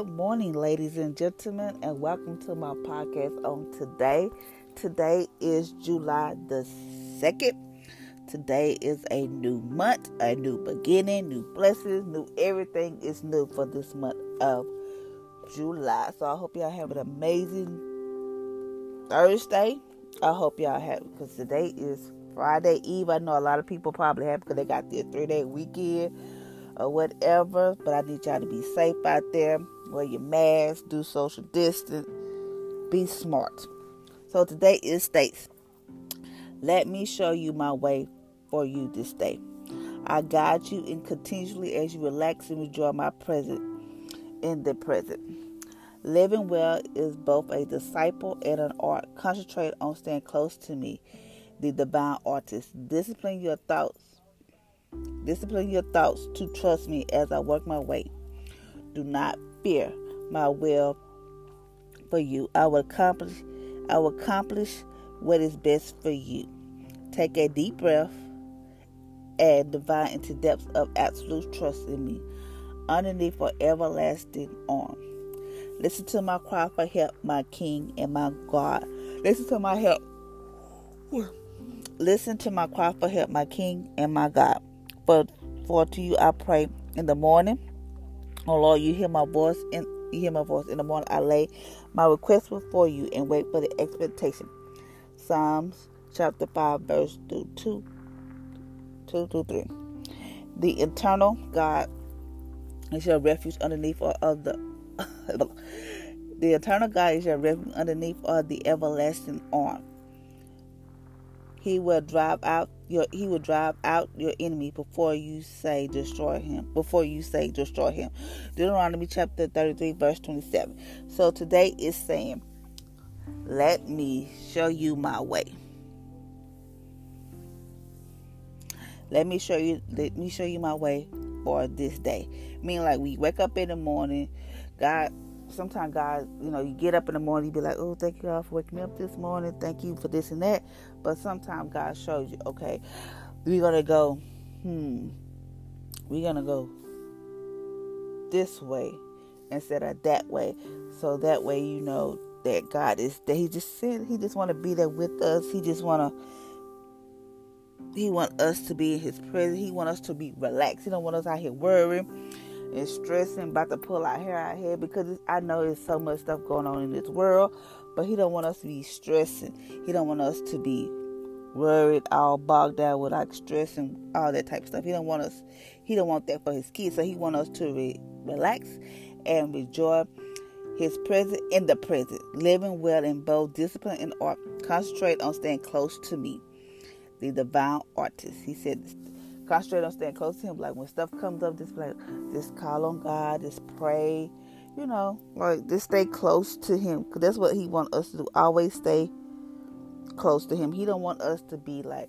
Good morning, ladies and gentlemen, and welcome to my podcast on today. Today is July the 2nd. Today is a new month, a new beginning, new blessings, new everything is new for this month of July. So I hope y'all have an amazing Thursday. I hope y'all have because today is Friday Eve. I know a lot of people probably have because they got their three day weekend or whatever. But I need y'all to be safe out there. Wear your mask, do social distance, be smart. So today is states. Let me show you my way for you this day. I guide you in continually as you relax and enjoy my presence in the present. Living well is both a disciple and an art. Concentrate on staying close to me, the divine artist. Discipline your thoughts Discipline your thoughts to trust me as I work my way. Do not fear my will for you. I will accomplish I will accomplish what is best for you. Take a deep breath and divide into depths of absolute trust in me, underneath for everlasting arm. Listen to my cry for help, my King and my God. Listen to my help. Listen to my cry for help, my King and my God. For, for to you I pray in the morning. Oh Lord, you hear my voice in you hear my voice in the morning. I lay my request before you and wait for the expectation. Psalms chapter five, verse two, two, two through three. The eternal God is your refuge underneath of the the eternal God is your refuge underneath of the everlasting arm. He will drive out your he will drive out your enemy before you say destroy him. Before you say destroy him. Deuteronomy chapter 33 verse 27. So today is saying, let me show you my way. Let me show you let me show you my way for this day. Meaning like we wake up in the morning, God sometimes God, you know, you get up in the morning, you be like, oh, thank you God for waking me up this morning. Thank you for this and that. But sometimes God shows you, okay, we're going to go, hmm, we're going to go this way instead of that way. So that way, you know, that God is that He just said He just want to be there with us. He just want to. He want us to be in His presence. He want us to be relaxed. He don't want us out here worrying and stressing, about to pull our hair out here because I know there's so much stuff going on in this world, but He don't want us to be stressing. He don't want us to be worried, all bogged down with like stress and all that type of stuff. He don't want us. He don't want that for His kids. So He want us to re- relax and enjoy His presence in the present, living well in both discipline and art. Concentrate on staying close to me, the divine artist. He said concentrate on staying close to Him. Like when stuff comes up, just like just call on God, just pray. You know, like just stay close to Him, because that's what He wants us to do. Always stay close to Him. He don't want us to be like,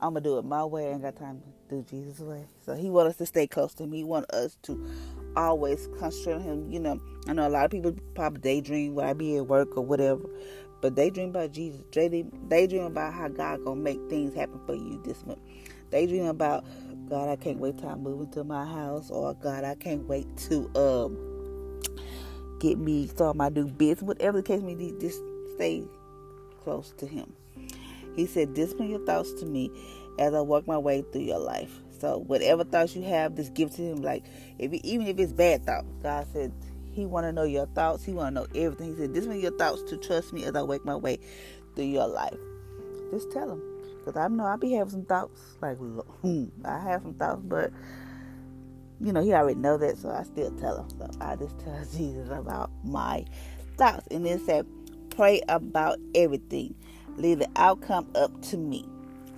I'm gonna do it my way. I ain't got time to do Jesus' way. So He want us to stay close to Him. He want us to always concentrate on Him. You know, I know a lot of people probably daydream while I be at work or whatever, but they dream about Jesus. They daydream about how God gonna make things happen for you this month. Daydream about God, I can't wait till I move into my house, or God, I can't wait to um get me start my new business. Whatever the case may be, just stay close to Him. He said, "Discipline your thoughts to me as I work my way through your life." So whatever thoughts you have, just give to Him. Like if even if it's bad thoughts, God said He want to know your thoughts. He want to know everything. He said, "Discipline your thoughts to trust me as I work my way through your life." Just tell Him. Because I know I be having some thoughts. Like, hmm, I have some thoughts, but, you know, he already know that, so I still tell him. So I just tell Jesus about my thoughts. And then said, pray about everything. Leave the outcome up to me.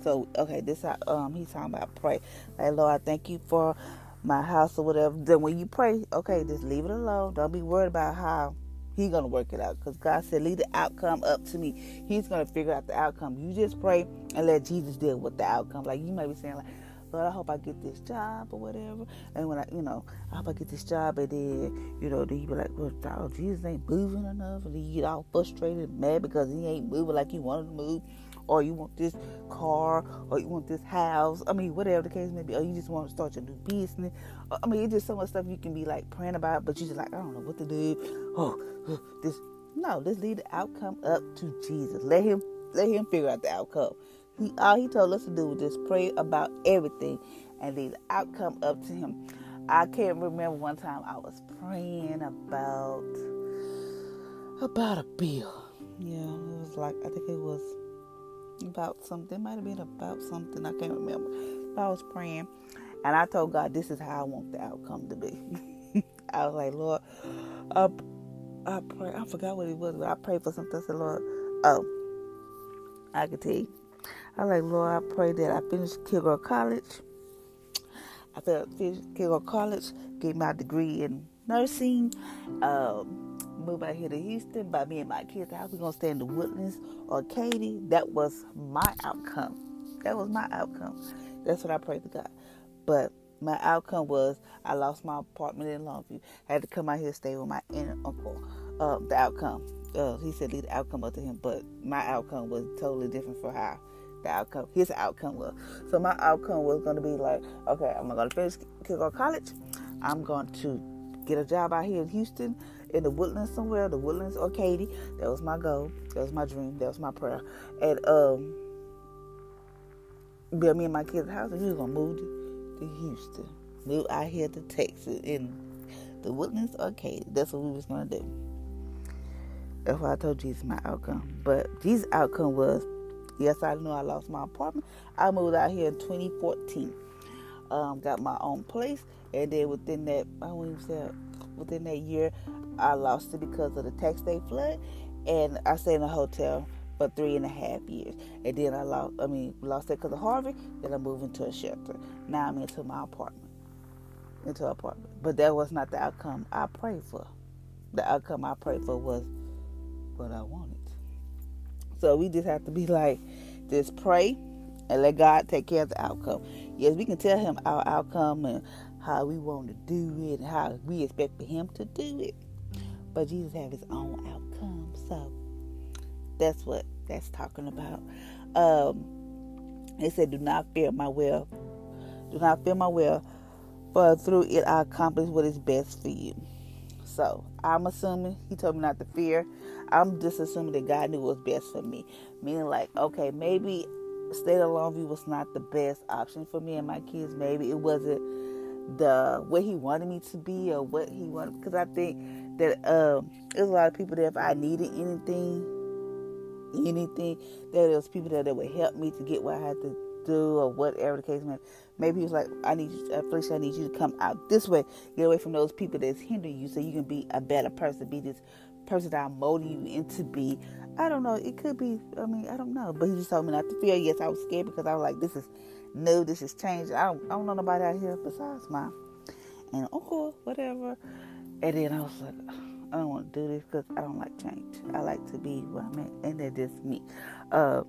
So, okay, this um he's talking about pray. Like, Lord, I thank you for my house or whatever. Then when you pray, okay, just leave it alone. Don't be worried about how He's gonna work it out because God said, "Leave the outcome up to me." He's gonna figure out the outcome. You just pray and let Jesus deal with the outcome. Like you might be saying, like, "Lord, I hope I get this job or whatever." And when I, you know, I hope I get this job, and then, you know, then you be like, "Well, oh, Jesus ain't moving enough," and you get all frustrated, and mad because he ain't moving like you wanted to move, or you want this car, or you want this house. I mean, whatever the case may be, or you just want to start your new business. Uh, I mean, it's just so much stuff you can be like praying about, but you're just like, I don't know what to do. Oh, oh, this. No, let's leave the outcome up to Jesus. Let him let him figure out the outcome. He all he told us to do was just pray about everything and leave the outcome up to him. I can't remember one time I was praying about about a bill. Yeah, it was like I think it was about something. It might have been about something. I can't remember. But I was praying, and I told God, "This is how I want the outcome to be." I was like, "Lord, I, I pray. I forgot what it was, but I prayed for something. I said, Lord, oh, I could tell you. I was like, Lord, I pray that I finish Kilgore College. I finished Kilgore College, get my degree in nursing, um, move out here to Houston by me and my kids. How we gonna stay in the Woodlands or Katy? That was my outcome. That was my outcome. That's what I prayed to God. But my outcome was I lost my apartment in Longview. I had to come out here stay with my aunt and uncle. Uh, the outcome, uh, he said, leave the outcome up to him. But my outcome was totally different for how the outcome, his outcome was. So my outcome was going to be like, okay, I'm going to finish Kilgore College. I'm going to get a job out here in Houston, in the Woodlands somewhere, the Woodlands or Katy. That was my goal. That was my dream. That was my prayer. And um, build me and my kids' house, and we were gonna move to, to Houston. Move out here to Texas in the Woodlands or Katy. That's what we was gonna do. That's why I told Jesus my outcome. But Jesus' outcome was Yes, I know I lost my apartment. I moved out here in 2014. Um, got my own place, and then within that, I won't even say within that year, I lost it because of the tax day flood, and I stayed in a hotel for three and a half years, and then I lost. I mean, lost it because of Harvey. Then I moved into a shelter. Now I'm into my apartment, into an apartment. But that was not the outcome I prayed for. The outcome I prayed for was what I wanted. So we just have to be like, just pray and let God take care of the outcome. Yes, we can tell Him our outcome and how we want to do it and how we expect for Him to do it. But Jesus have His own outcome. So that's what that's talking about. Um, it said, "Do not fear my will. Do not fear my will, for through it I accomplish what is best for you." So I'm assuming He told me not to fear. I'm just assuming that God knew what was best for me. Meaning, like, okay, maybe State of Longview was not the best option for me and my kids. Maybe it wasn't the what he wanted me to be or what he wanted. Because I think that um, there's a lot of people that If I needed anything, anything, that there was people there that would help me to get what I had to do or whatever the case may be. Maybe he was like, I need you, I need you to come out this way. Get away from those people that's hindering you so you can be a better person, be this person that I'm molding you into be. I don't know. It could be. I mean, I don't know. But he just told me not to fear. Yes, I was scared because I was like, this is new. This is changed. I don't, I don't know nobody out here besides my and uncle, whatever. And then I was like, I don't want to do this because I don't like change. I like to be where I'm at, and that's just me. Uh,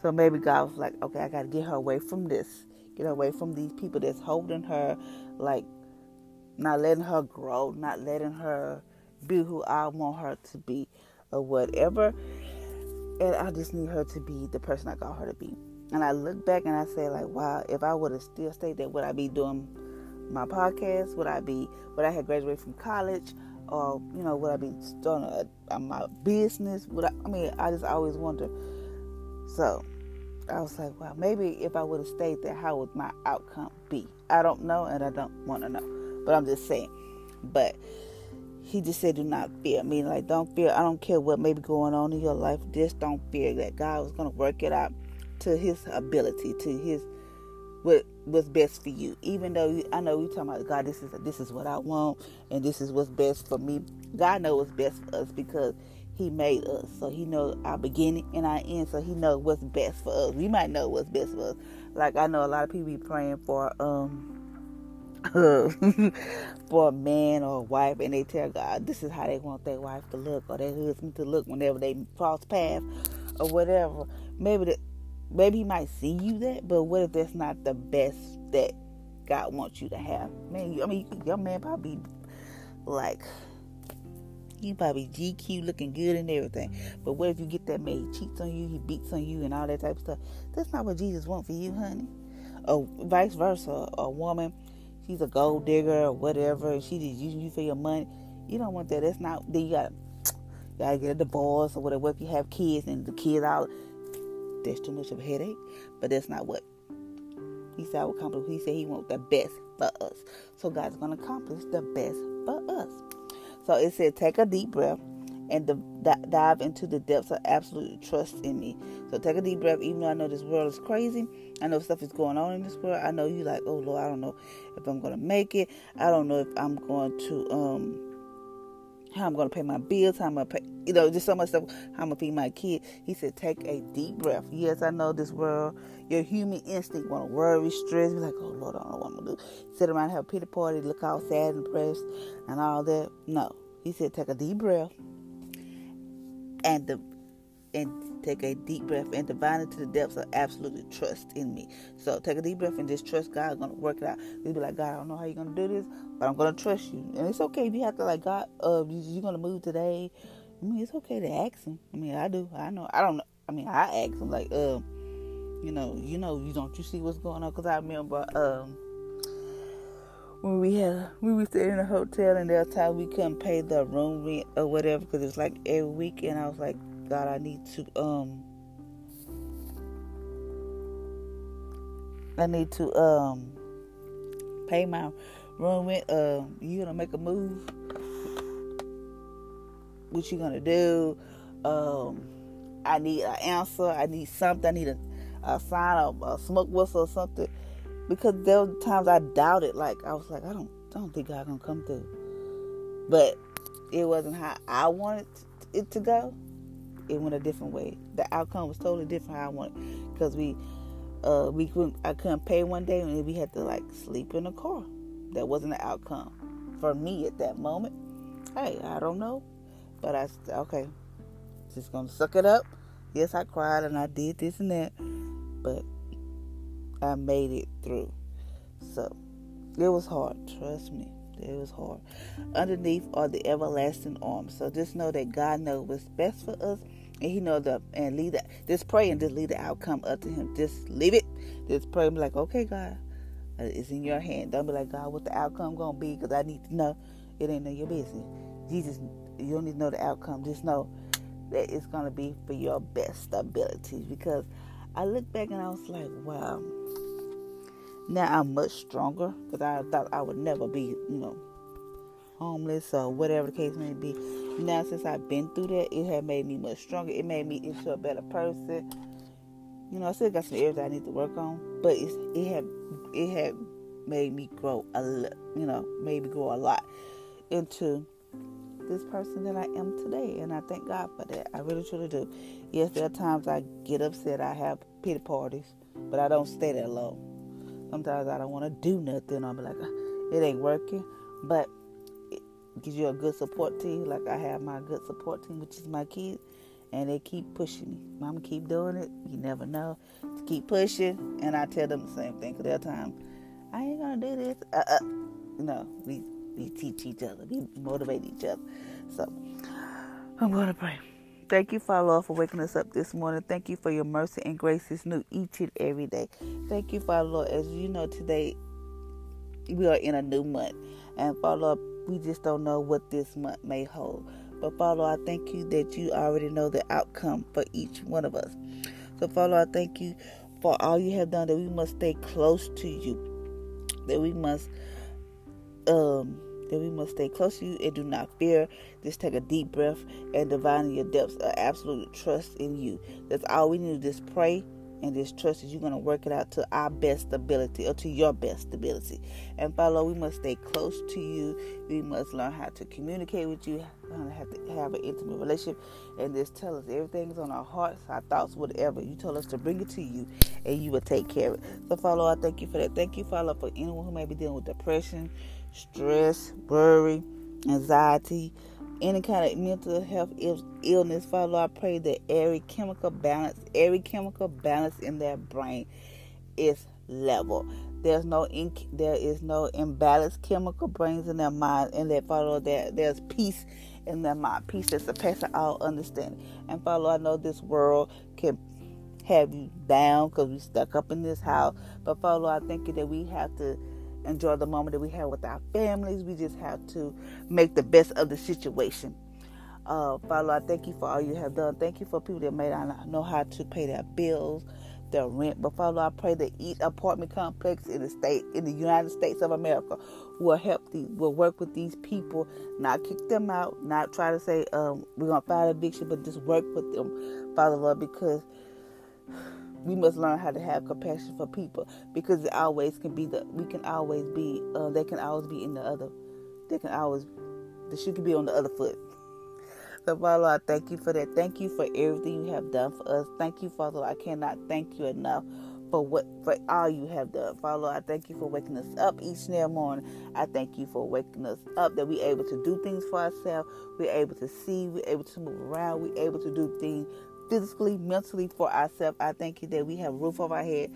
so maybe God was like, okay, I got to get her away from this, get her away from these people that's holding her, like not letting her grow, not letting her be who I want her to be or whatever. And I just need her to be the person I got her to be. And I look back and I say, like, wow, if I would have still stayed there, would I be doing my podcast? Would I be, would I have graduated from college? Or, you know, would I be starting a, a, my business? Would I, I mean, I just always wonder. So I was like, well, maybe if I would have stayed there, how would my outcome be? I don't know and I don't want to know. But I'm just saying. But he just said, do not fear. I mean, like, don't fear. I don't care what may be going on in your life. Just don't fear that God was going to work it out to his ability, to his what what's best for you. Even though I know we talking about God, this is this is what I want, and this is what's best for me. God knows what's best for us because He made us, so He knows our beginning and our end. So He knows what's best for us. We might know what's best for us. Like I know a lot of people be praying for um for a man or a wife and they tell God this is how they want their wife to look or their husband to look whenever they cross paths or whatever. Maybe that maybe he might see you that, but what if that's not the best that God wants you to have? Man, I mean, your man probably like You probably GQ looking good and everything. But what if you get that man? He cheats on you, he beats on you, and all that type of stuff. That's not what Jesus wants for you, honey. Or vice versa. A woman, she's a gold digger or whatever, and she just using you for your money. You don't want that. That's not. Then you gotta, you gotta get a divorce or whatever. If you have kids and the kids out, that's too much of a headache. But that's not what he said. I would accomplish. He said he wants the best for us. So God's gonna accomplish the best for us. So it said, take a deep breath and dive into the depths of absolute trust in me. So take a deep breath, even though I know this world is crazy. I know stuff is going on in this world. I know you like, oh Lord, I don't know if I'm gonna make it. I don't know if I'm going to um how I'm gonna pay my bills, how I'm gonna pay you know, just so much stuff, how I'm gonna feed my kid. He said, take a deep breath. Yes, I know this world, your human instinct wanna worry, stress, be like, oh Lord, I don't know what I'm gonna do. Sit around have a pity party, look all sad and depressed and all that. No. He said, take a deep breath and the and take a deep breath and divine into the depths of absolutely trust in me. So take a deep breath and just trust God gonna work it out. You be like, God, I don't know how you're gonna do this, but I'm gonna trust you. And it's okay if you have to like God, uh, you, are gonna move today. I mean, it's okay to ask him. I mean, I do. I know. I don't know. I mean, I ask him like, um, you know, you know, you don't you see what's going on? Cause I remember, um when we had we were staying in a hotel and was time we couldn't pay the room rent or whatever because it was like every week and I was like, God, I need to um I need to um pay my room rent. Uh, you gonna make a move? What you gonna do? Um, I need an answer. I need something. I need a, a sign, a, a smoke whistle or something because there were times I doubted. Like I was like, I don't, I don't think God gonna come through. But it wasn't how I wanted it to go. It went a different way. The outcome was totally different how I wanted because we, uh, we couldn't. I couldn't pay one day, and we had to like sleep in a car. That wasn't the outcome for me at that moment. Hey, I don't know, but I okay, just gonna suck it up. Yes, I cried and I did this and that, but I made it through. So it was hard, trust me. It was hard. Underneath are the everlasting arms. So just know that God knows what's best for us, and He knows the and leave that just pray and just leave the outcome up to Him. Just leave it. Just pray and be like, okay, God, uh, it's in Your hand. Don't be like, God, what the outcome gonna be? Because I need to know. It ain't of your business. Jesus, you don't need to know the outcome. Just know that it's gonna be for your best abilities. Because I look back and I was like, wow now I'm much stronger because I thought I would never be, you know, homeless or whatever the case may be. Now, since I've been through that, it had made me much stronger. It made me into a better person. You know, I still got some areas I need to work on, but it's, it had it had made me grow a. You know, made me grow a lot into this person that I am today, and I thank God for that. I really truly do. Yes, there are times I get upset. I have pity parties, but I don't stay that long. Sometimes I don't want to do nothing. I'll be like, ah, it ain't working. But gives you a good support team. Like I have my good support team, which is my kids. And they keep pushing me. Mama, keep doing it. You never know. Keep pushing. And I tell them the same thing. Because there are times, I ain't to do this. Uh, uh. No, we, we teach each other. We motivate each other. So I'm to pray. Thank you, Father Lord, for waking us up this morning. Thank you for your mercy and grace is new each and every day. Thank you, Father Lord. As you know, today we are in a new month. And Father Lord, we just don't know what this month may hold. But Father I thank you that you already know the outcome for each one of us. So Father I thank you for all you have done that we must stay close to you. That we must um that we must stay close to you and do not fear. Just take a deep breath and divine in your depths of absolute trust in you. That's all we need just pray and just trust that you're going to work it out to our best ability or to your best ability. And Father, we must stay close to you. We must learn how to communicate with you, learn how to have an intimate relationship, and just tell us everything's on our hearts, our thoughts, whatever. You told us to bring it to you, and you will take care of it. So, Father, I thank you for that. Thank you, Father, for anyone who may be dealing with depression, stress, worry, anxiety, any kind of mental health illness, Father, I pray that every chemical balance, every chemical balance in their brain is level. There's no ink, there is no imbalanced chemical brains in their mind, and that Father, that there's peace in their mind, peace that surpasses all understanding. And Father, I know this world can have you down because we stuck up in this house. But Father, I thank you that we have to enjoy the moment that we have with our families. We just have to make the best of the situation. Uh, Father, I thank you for all you have done. Thank you for people that may not know how to pay their bills, their rent. But Father, I pray that each apartment complex in the state, in the United States of America, will help these, will work with these people, not kick them out, not try to say um, we're gonna file eviction, but just work with them, Father Lord, because we must learn how to have compassion for people because it always can be the we can always be uh, they can always be in the other they can always the shoe can be on the other foot so, Father, I thank you for that. Thank you for everything you have done for us. Thank you, Father. I cannot thank you enough for what for all you have done. Father, I thank you for waking us up each and every morning. I thank you for waking us up that we're able to do things for ourselves. We're able to see. We're able to move around. We're able to do things physically, mentally for ourselves. I thank you that we have roof over our head,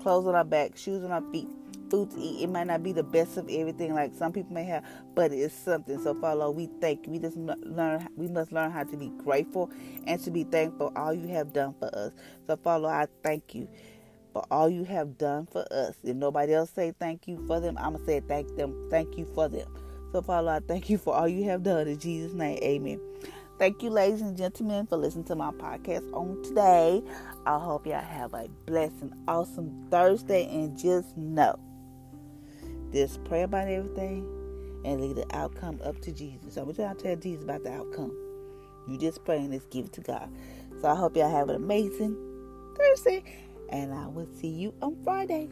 clothes on our back, shoes on our feet food to eat. It might not be the best of everything like some people may have, but it's something. So, Father, we thank you. We just learn. We must learn how to be grateful and to be thankful all you have done for us. So, Father, I thank you for all you have done for us. If nobody else say thank you for them, I'm gonna say thank them. Thank you for them. So, Father, I thank you for all you have done in Jesus' name. Amen. Thank you, ladies and gentlemen, for listening to my podcast on today. I hope y'all have a blessed and awesome Thursday. And just know just pray about everything and leave the outcome up to Jesus. So trying to tell Jesus about the outcome. You just pray and just give it to God. So I hope y'all have an amazing Thursday. And I will see you on Friday.